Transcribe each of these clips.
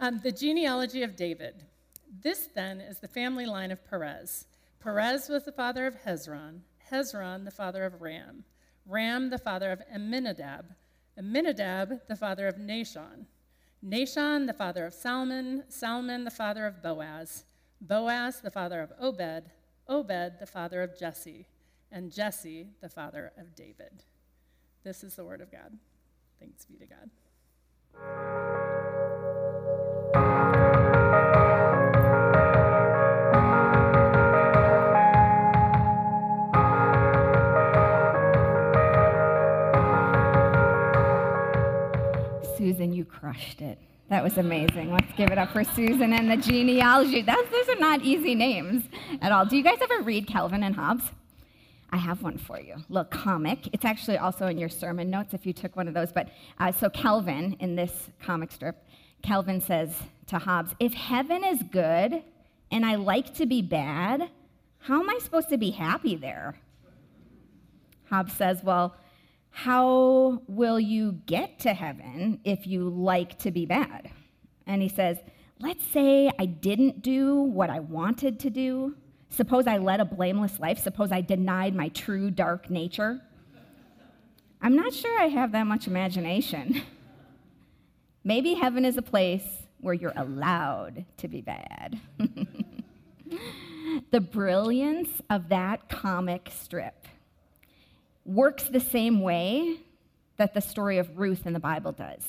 Um, the genealogy of David. This then is the family line of Perez. Perez was the father of Hezron, Hezron the father of Ram, Ram the father of Amminadab, Amminadab the father of Nahshon, Nahshon the father of Salmon, Salmon the father of Boaz, Boaz the father of Obed, Obed the father of Jesse, and Jesse the father of David. This is the word of God. Thanks be to God. Susan, you crushed it. That was amazing. Let's give it up for Susan and the genealogy. That's, those are not easy names at all. Do you guys ever read Calvin and Hobbes? I have one for you. Look, comic. It's actually also in your sermon notes if you took one of those. But uh, so Calvin in this comic strip, Calvin says to Hobbes, "If heaven is good and I like to be bad, how am I supposed to be happy there?" Hobbes says, "Well." How will you get to heaven if you like to be bad? And he says, Let's say I didn't do what I wanted to do. Suppose I led a blameless life. Suppose I denied my true dark nature. I'm not sure I have that much imagination. Maybe heaven is a place where you're allowed to be bad. the brilliance of that comic strip works the same way that the story of Ruth in the Bible does,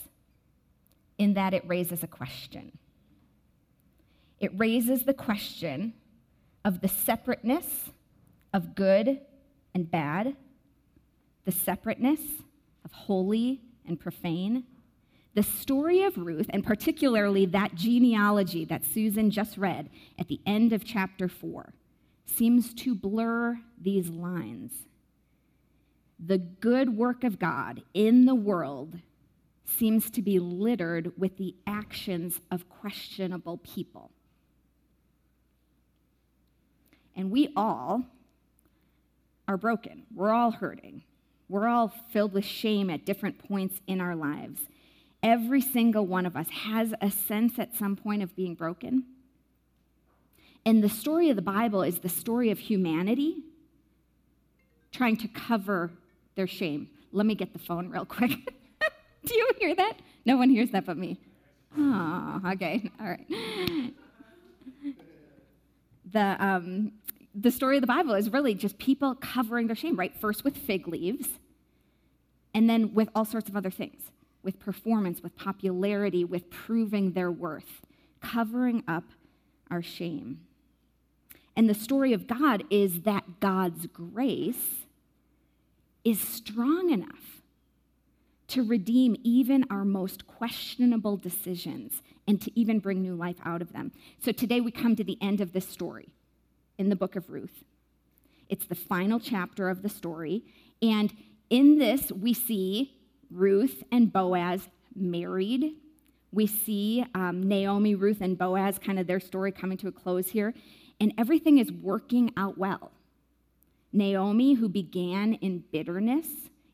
in that it raises a question. It raises the question of the separateness of good and bad, the separateness of holy and profane. The story of Ruth, and particularly that genealogy that Susan just read at the end of chapter 4, seems to blur these lines the good work of God in the world seems to be littered with the actions of questionable people. And we all are broken. We're all hurting. We're all filled with shame at different points in our lives. Every single one of us has a sense at some point of being broken. And the story of the Bible is the story of humanity trying to cover their shame. Let me get the phone real quick. Do you hear that? No one hears that but me. Oh, okay. All right. The, um, the story of the Bible is really just people covering their shame, right? First with fig leaves, and then with all sorts of other things with performance, with popularity, with proving their worth, covering up our shame. And the story of God is that God's grace is strong enough to redeem even our most questionable decisions and to even bring new life out of them. So today we come to the end of this story in the book of Ruth. It's the final chapter of the story. And in this, we see Ruth and Boaz married. We see um, Naomi, Ruth, and Boaz, kind of their story coming to a close here. And everything is working out well. Naomi, who began in bitterness,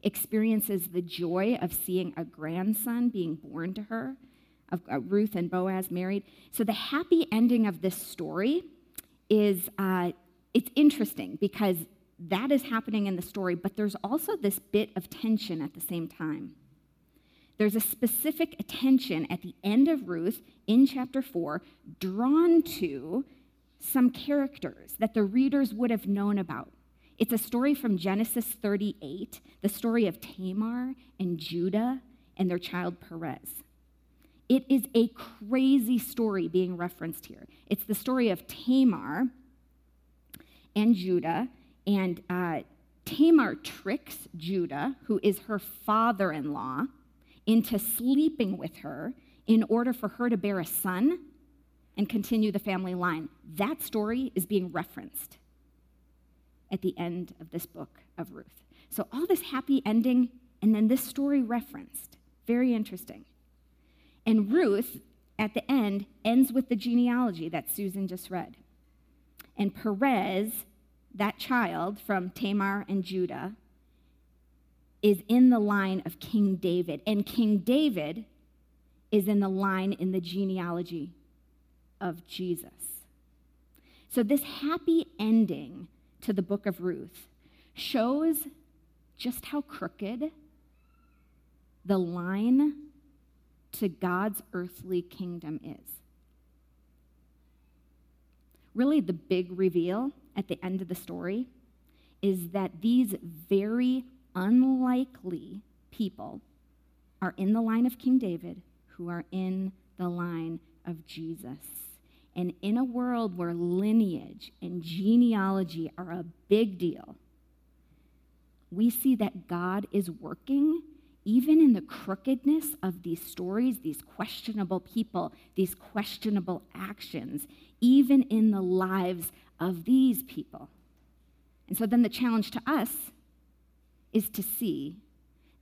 experiences the joy of seeing a grandson being born to her, of uh, Ruth and Boaz married. So the happy ending of this story is uh, it's interesting because that is happening in the story, but there's also this bit of tension at the same time. There's a specific attention at the end of Ruth in chapter 4 drawn to some characters that the readers would have known about. It's a story from Genesis 38, the story of Tamar and Judah and their child Perez. It is a crazy story being referenced here. It's the story of Tamar and Judah, and uh, Tamar tricks Judah, who is her father in law, into sleeping with her in order for her to bear a son and continue the family line. That story is being referenced at the end of this book of Ruth. So, all this happy ending, and then this story referenced. Very interesting. And Ruth, at the end, ends with the genealogy that Susan just read. And Perez, that child from Tamar and Judah, is in the line of King David. And King David is in the line in the genealogy of Jesus. So, this happy ending to the book of Ruth shows just how crooked the line to God's earthly kingdom is. Really, the big reveal at the end of the story is that these very unlikely people are in the line of King David who are in the line of Jesus. And in a world where lineage and genealogy are a big deal, we see that God is working even in the crookedness of these stories, these questionable people, these questionable actions, even in the lives of these people. And so then the challenge to us is to see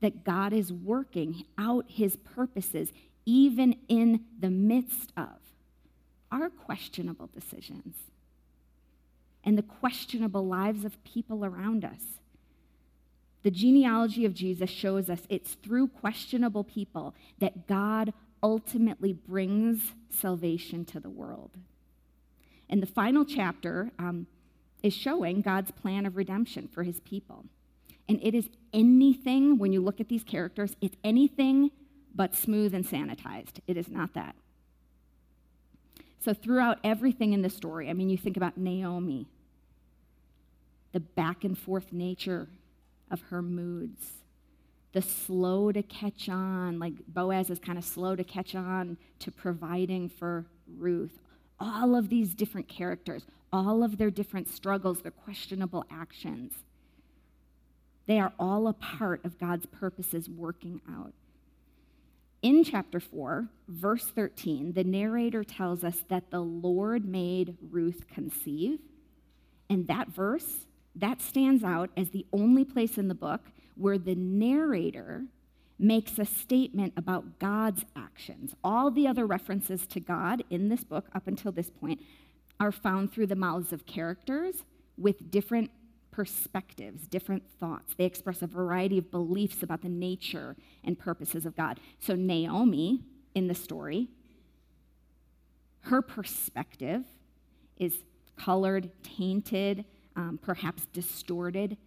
that God is working out his purposes even in the midst of our questionable decisions and the questionable lives of people around us. The genealogy of Jesus shows us it's through questionable people that God ultimately brings salvation to the world. And the final chapter um, is showing God's plan of redemption for his people. And it is anything, when you look at these characters, it's anything but smooth and sanitized. It is not that. So, throughout everything in the story, I mean, you think about Naomi, the back and forth nature of her moods, the slow to catch on, like Boaz is kind of slow to catch on to providing for Ruth. All of these different characters, all of their different struggles, their questionable actions, they are all a part of God's purposes working out. In chapter 4, verse 13, the narrator tells us that the Lord made Ruth conceive. And that verse, that stands out as the only place in the book where the narrator makes a statement about God's actions. All the other references to God in this book up until this point are found through the mouths of characters with different perspectives, different thoughts. They express a variety of beliefs about the nature and purposes of God. So, Naomi in the story, her perspective is colored, tainted, um, perhaps distorted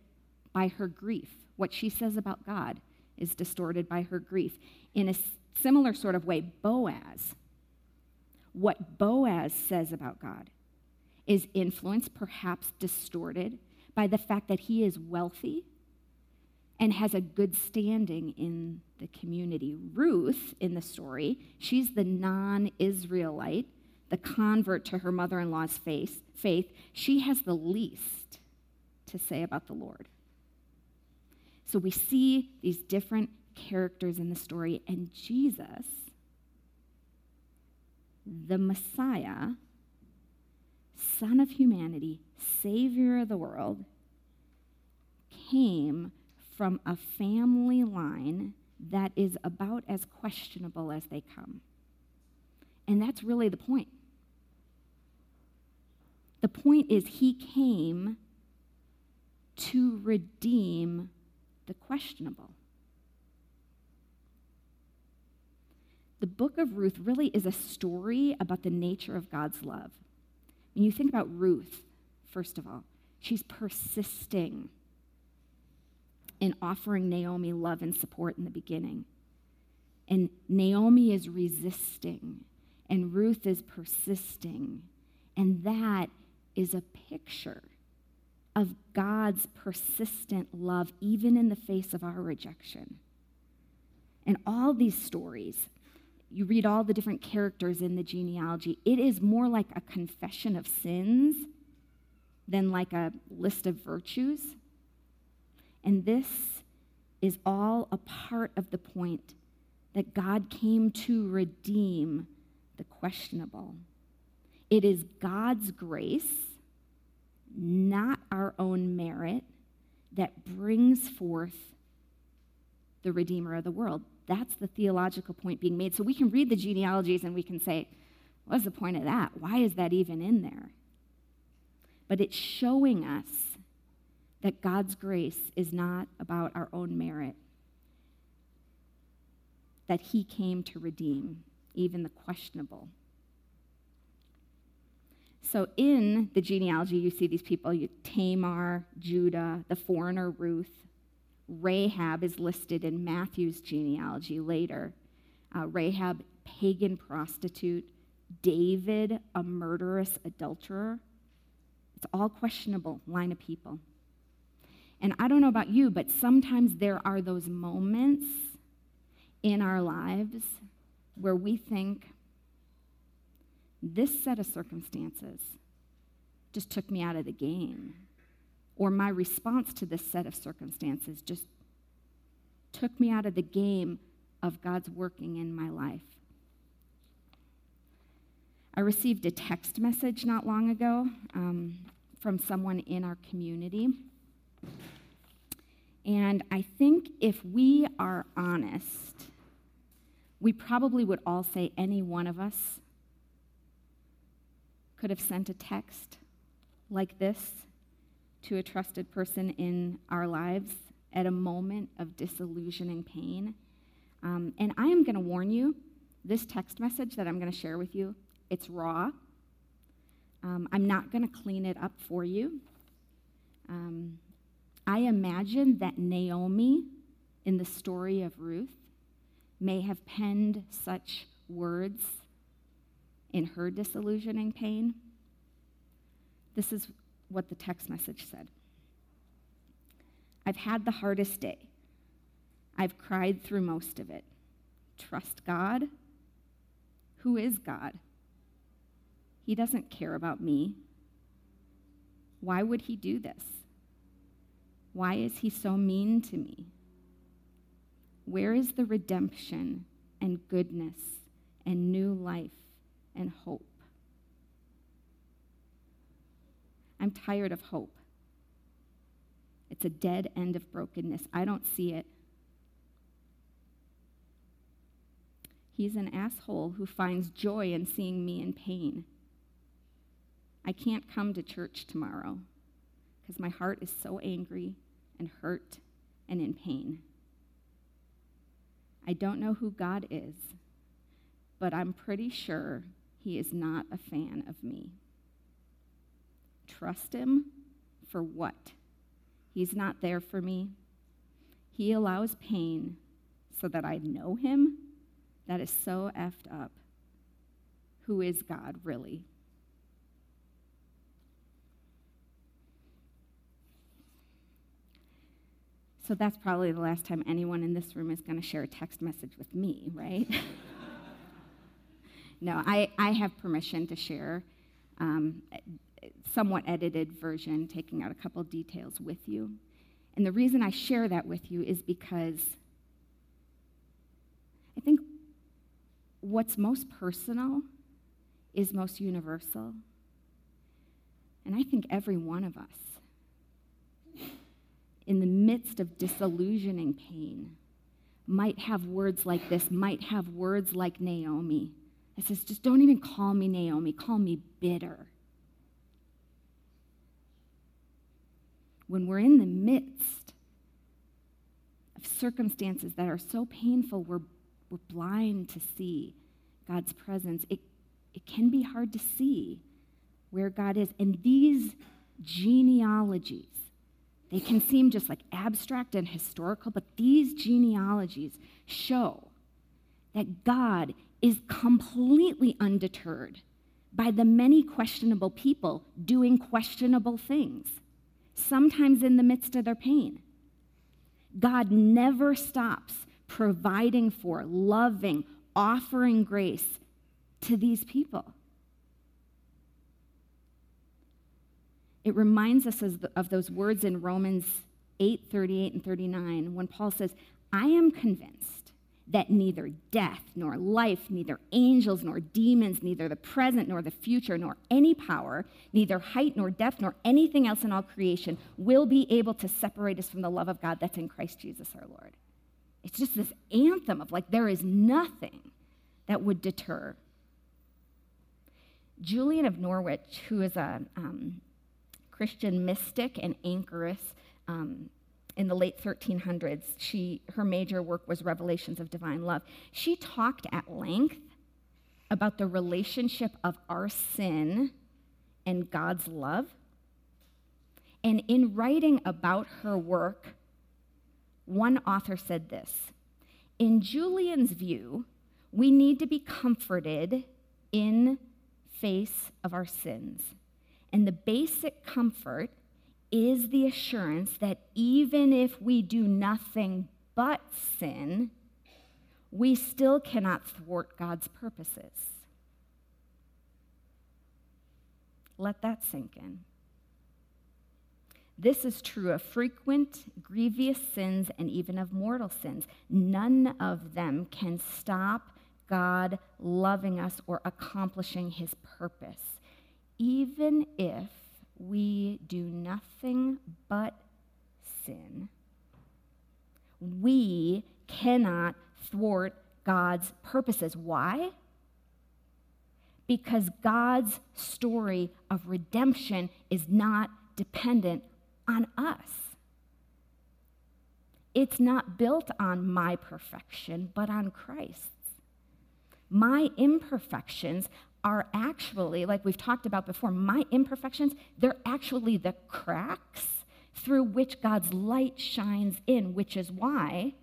by her grief. What she says about God is distorted by her grief. In a similar sort of way, Boaz, what Boaz says about God is influenced, perhaps distorted by the fact that he is wealthy and has a good standing in the community. Ruth, in the story, she's the non Israelite, the convert to her mother in law's faith. She has the least to say about the Lord. So we see these different characters in the story, and Jesus, the Messiah, Son of humanity, Savior of the world, came from a family line that is about as questionable as they come. And that's really the point. The point is, he came to redeem the questionable. The book of Ruth really is a story about the nature of God's love. When you think about Ruth, first of all, she's persisting in offering Naomi love and support in the beginning. And Naomi is resisting, and Ruth is persisting. And that is a picture of God's persistent love, even in the face of our rejection. And all these stories you read all the different characters in the genealogy, it is more like a confession of sins than like a list of virtues. And this is all a part of the point that God came to redeem the questionable. It is God's grace, not our own merit, that brings forth the Redeemer of the world. That's the theological point being made. So we can read the genealogies and we can say, what's the point of that? Why is that even in there? But it's showing us that God's grace is not about our own merit, that He came to redeem. even the questionable. So in the genealogy, you see these people you, Tamar, Judah, the foreigner Ruth. Rahab is listed in Matthew's genealogy later. Uh, Rahab, pagan prostitute. David, a murderous adulterer. It's all questionable line of people. And I don't know about you, but sometimes there are those moments in our lives where we think, this set of circumstances just took me out of the game. Or my response to this set of circumstances just took me out of the game of God's working in my life. I received a text message not long ago um, from someone in our community. And I think if we are honest, we probably would all say any one of us could have sent a text like this to a trusted person in our lives at a moment of disillusioning pain. Um, and I am going to warn you this text message that I'm going to share with you, it's raw. Um, I'm not going to clean it up for you. Um, I imagine that Naomi, in the story of Ruth, may have penned such words in her disillusioning pain. This is what the text message said I've had the hardest day. I've cried through most of it. Trust God. Who is God? He doesn't care about me. Why would he do this? Why is he so mean to me? Where is the redemption and goodness and new life and hope. I'm tired of hope. It's a dead end of brokenness. I don't see it. He's an asshole who finds joy in seeing me in pain. I can't come to church tomorrow because my heart is so angry and hurt and in pain. I don't know who God is, but I'm pretty sure he is not a fan of me. Trust him for what? He's not there for me. He allows pain so that I know him. That is so effed up. Who is God, really? So that's probably the last time anyone in this room is going to share a text message with me, right? No, I, I have permission to share um, somewhat edited version, taking out a couple details with you. And the reason I share that with you is because I think what's most personal is most universal. And I think every one of us, in the midst of disillusioning pain, might have words like this, might have words like Naomi it says, just don't even call me Naomi, call me bitter. When we're in the midst of circumstances that are so painful, we're, we're blind to see God's presence. It, it can be hard to see where God is. And these genealogies, they can seem just like abstract and historical, but these genealogies show that God is completely undeterred by the many questionable people doing questionable things, sometimes in the midst of their pain. God never stops providing for, loving, offering grace to these people. It reminds us of those words in Romans 8 38 and 39 when Paul says, I am convinced that neither death, nor life, neither angels, nor demons, neither the present, nor the future, nor any power, neither height, nor depth, nor anything else in all creation will be able to separate us from the love of God that's in Christ Jesus our Lord. It's just this anthem of like, there is nothing that would deter. Julian of Norwich, who is a um, Christian mystic and anchoress, um, in the late 1300s. She, her major work was Revelations of Divine Love. She talked at length about the relationship of our sin and God's love. And in writing about her work, one author said this In Julian's view, we need to be comforted in face of our sins. And the basic comfort is the assurance that even if we do nothing but sin, we still cannot thwart God's purposes. Let that sink in. This is true of frequent, grievous sins and even of mortal sins. None of them can stop God loving us or accomplishing his purpose, even if we do nothing but sin. We cannot thwart God's purposes. Why? Because God's story of redemption is not dependent on us. It's not built on my perfection, but on Christ's. My imperfections are actually, like we've talked about before, my imperfections, they're actually the cracks through which God's light shines in, which is why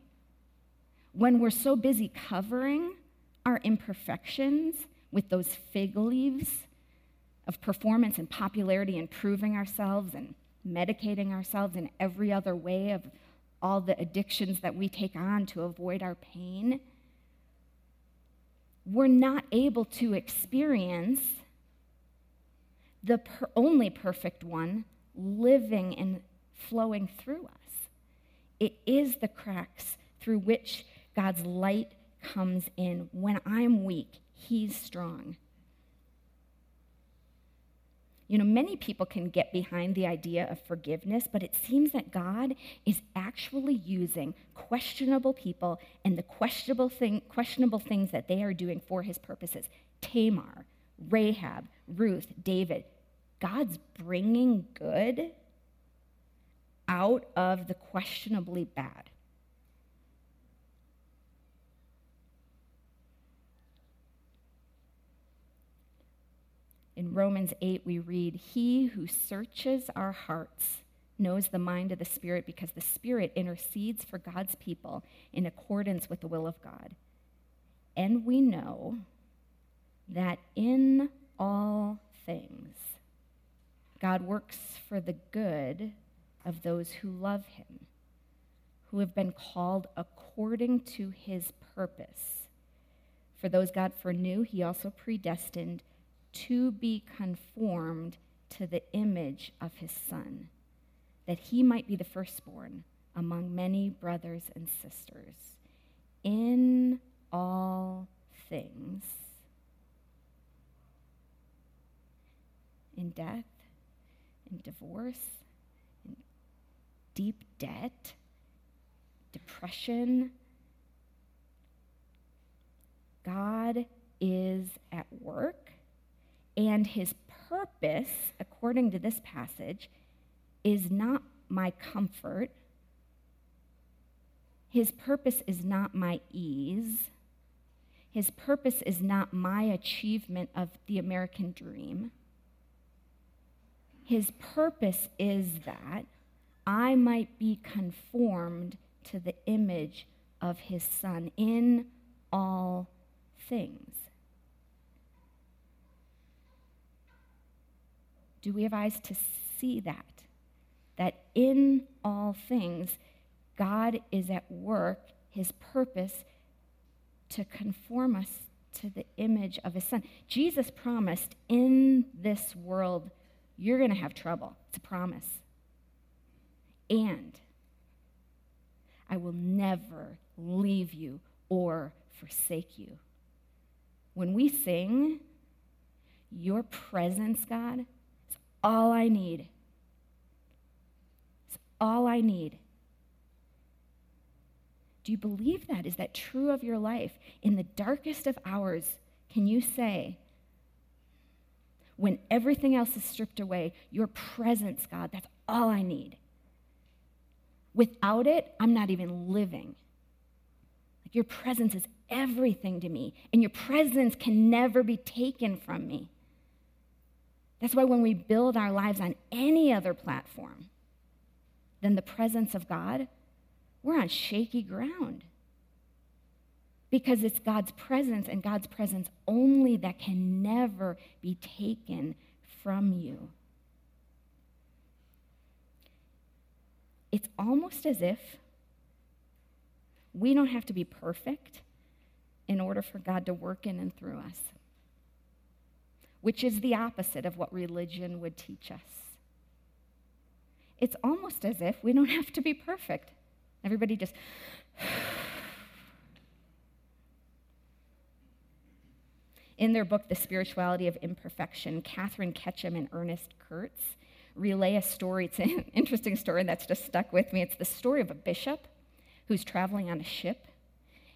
when we're so busy covering our imperfections with those fig leaves of performance and popularity and proving ourselves and medicating ourselves in every other way of all the addictions that we take on to avoid our pain, we're not able to experience the per- only perfect one living and flowing through us. It is the cracks through which God's light comes in. When I'm weak, He's strong. You know, many people can get behind the idea of forgiveness, but it seems that God is actually using questionable people and the questionable, thing, questionable things that they are doing for his purposes. Tamar, Rahab, Ruth, David. God's bringing good out of the questionably bad. In Romans 8, we read, He who searches our hearts knows the mind of the Spirit because the Spirit intercedes for God's people in accordance with the will of God. And we know that in all things, God works for the good of those who love him, who have been called according to his purpose. For those God foreknew, he also predestined to be conformed to the image of his Son, that he might be the firstborn among many brothers and sisters. In all things, in death, in divorce, in deep debt, depression, God is at work and his purpose, according to this passage, is not my comfort. His purpose is not my ease. His purpose is not my achievement of the American dream. His purpose is that I might be conformed to the image of his Son in all things. Do we have eyes to see that? That in all things, God is at work, his purpose to conform us to the image of his son. Jesus promised in this world, you're going to have trouble. It's a promise. And I will never leave you or forsake you. When we sing, your presence, God, all I need. It's all I need. Do you believe that? Is that true of your life? In the darkest of hours, can you say, when everything else is stripped away, your presence, God, that's all I need. Without it, I'm not even living. Like your presence is everything to me, and your presence can never be taken from me. That's why when we build our lives on any other platform than the presence of God, we're on shaky ground. Because it's God's presence and God's presence only that can never be taken from you. It's almost as if we don't have to be perfect in order for God to work in and through us which is the opposite of what religion would teach us. It's almost as if we don't have to be perfect. Everybody just. In their book, The Spirituality of Imperfection, Katherine Ketcham and Ernest Kurtz relay a story. It's an interesting story that's just stuck with me. It's the story of a bishop who's traveling on a ship,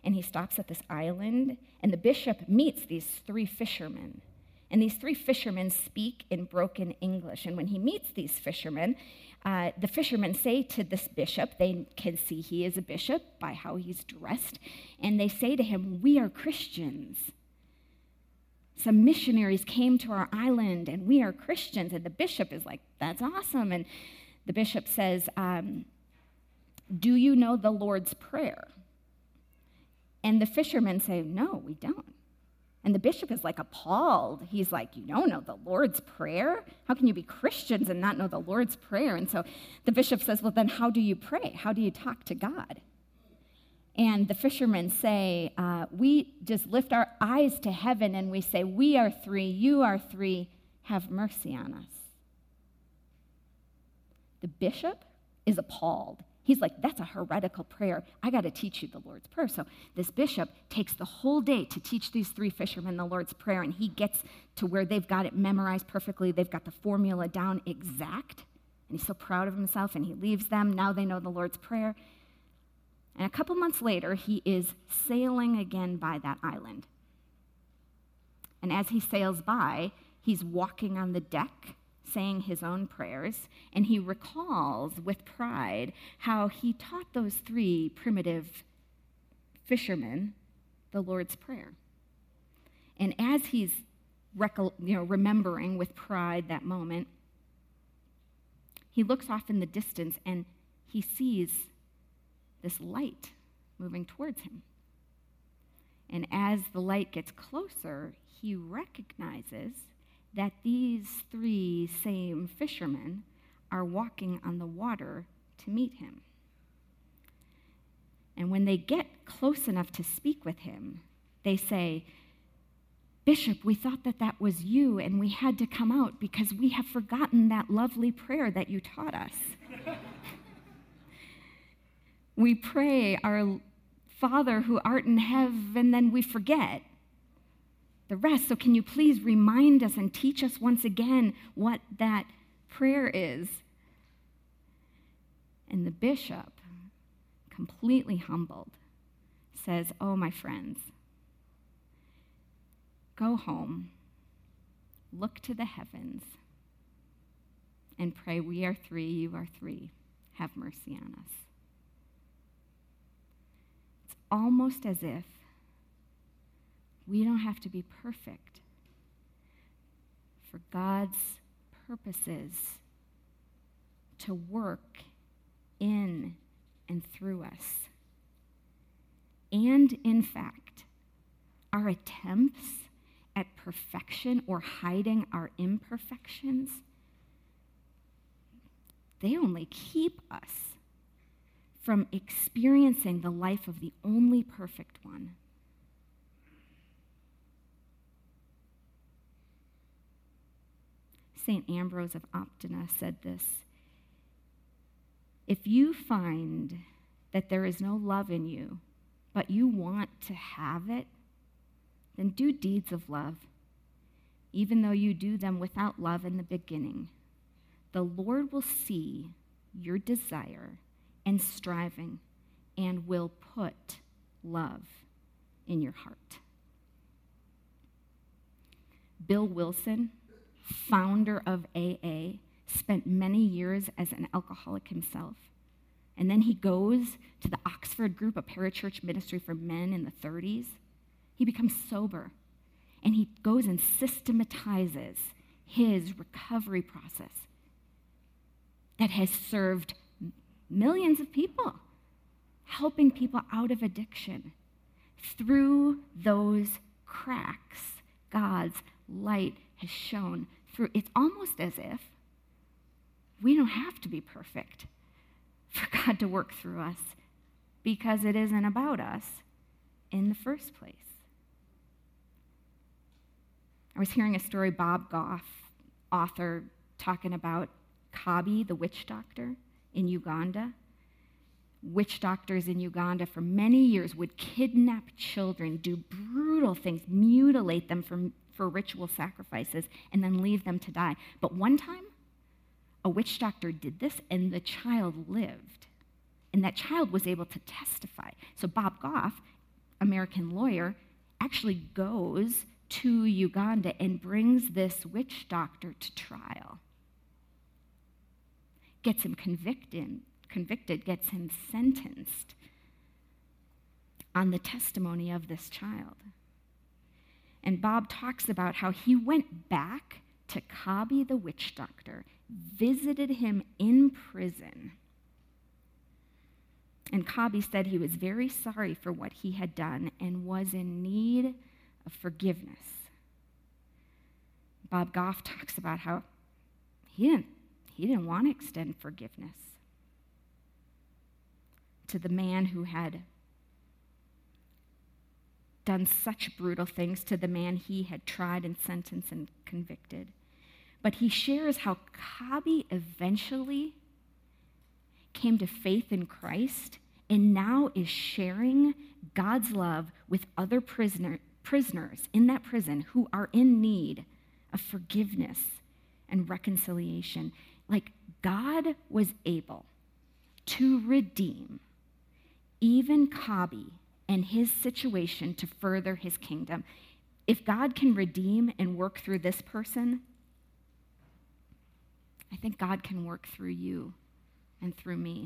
and he stops at this island, and the bishop meets these three fishermen and these three fishermen speak in broken English. And when he meets these fishermen, uh, the fishermen say to this bishop, they can see he is a bishop by how he's dressed, and they say to him, We are Christians. Some missionaries came to our island, and we are Christians. And the bishop is like, That's awesome. And the bishop says, um, Do you know the Lord's Prayer? And the fishermen say, No, we don't. And the bishop is like appalled. He's like, You don't know the Lord's Prayer? How can you be Christians and not know the Lord's Prayer? And so the bishop says, Well, then how do you pray? How do you talk to God? And the fishermen say, uh, We just lift our eyes to heaven and we say, We are three, you are three, have mercy on us. The bishop is appalled. He's like, that's a heretical prayer. I got to teach you the Lord's Prayer. So this bishop takes the whole day to teach these three fishermen the Lord's Prayer, and he gets to where they've got it memorized perfectly. They've got the formula down exact, and he's so proud of himself, and he leaves them. Now they know the Lord's Prayer. And a couple months later, he is sailing again by that island. And as he sails by, he's walking on the deck saying his own prayers, and he recalls with pride how he taught those three primitive fishermen the Lord's Prayer. And as he's you know, remembering with pride that moment, he looks off in the distance and he sees this light moving towards him. And as the light gets closer, he recognizes that these three same fishermen are walking on the water to meet him. And when they get close enough to speak with him, they say, Bishop, we thought that that was you, and we had to come out because we have forgotten that lovely prayer that you taught us. we pray, Our Father who art in heaven, and then we forget the rest. So, can you please remind us and teach us once again what that prayer is? And the bishop, completely humbled, says, Oh, my friends, go home, look to the heavens, and pray, We are three, you are three. Have mercy on us. It's almost as if we don't have to be perfect for God's purposes to work in and through us. And in fact, our attempts at perfection or hiding our imperfections, they only keep us from experiencing the life of the only perfect one. St. Ambrose of Optina said this If you find that there is no love in you, but you want to have it, then do deeds of love, even though you do them without love in the beginning. The Lord will see your desire and striving and will put love in your heart. Bill Wilson founder of AA, spent many years as an alcoholic himself. And then he goes to the Oxford group, a parachurch ministry for men in the 30s. He becomes sober and he goes and systematizes his recovery process that has served millions of people, helping people out of addiction. Through those cracks, God's light has shone through. It's almost as if we don't have to be perfect for God to work through us because it isn't about us in the first place. I was hearing a story, Bob Goff, author, talking about Kabi, the witch doctor in Uganda. Witch doctors in Uganda for many years would kidnap children, do brutal things, mutilate them for, for ritual sacrifices, and then leave them to die. But one time, a witch doctor did this, and the child lived. And that child was able to testify. So Bob Goff, American lawyer, actually goes to Uganda and brings this witch doctor to trial gets him convicted, convicted, gets him sentenced on the testimony of this child. And Bob talks about how he went back to Kabi the witch doctor, visited him in prison. And Kabi said he was very sorry for what he had done and was in need of forgiveness. Bob Goff talks about how he didn't he didn't want to extend forgiveness to the man who had done such brutal things to the man he had tried and sentenced and convicted. But he shares how Kabi eventually came to faith in Christ and now is sharing God's love with other prisoner, prisoners in that prison who are in need of forgiveness and reconciliation. Like God was able to redeem even Kabi and his situation to further his kingdom. If God can redeem and work through this person, I think God can work through you and through me.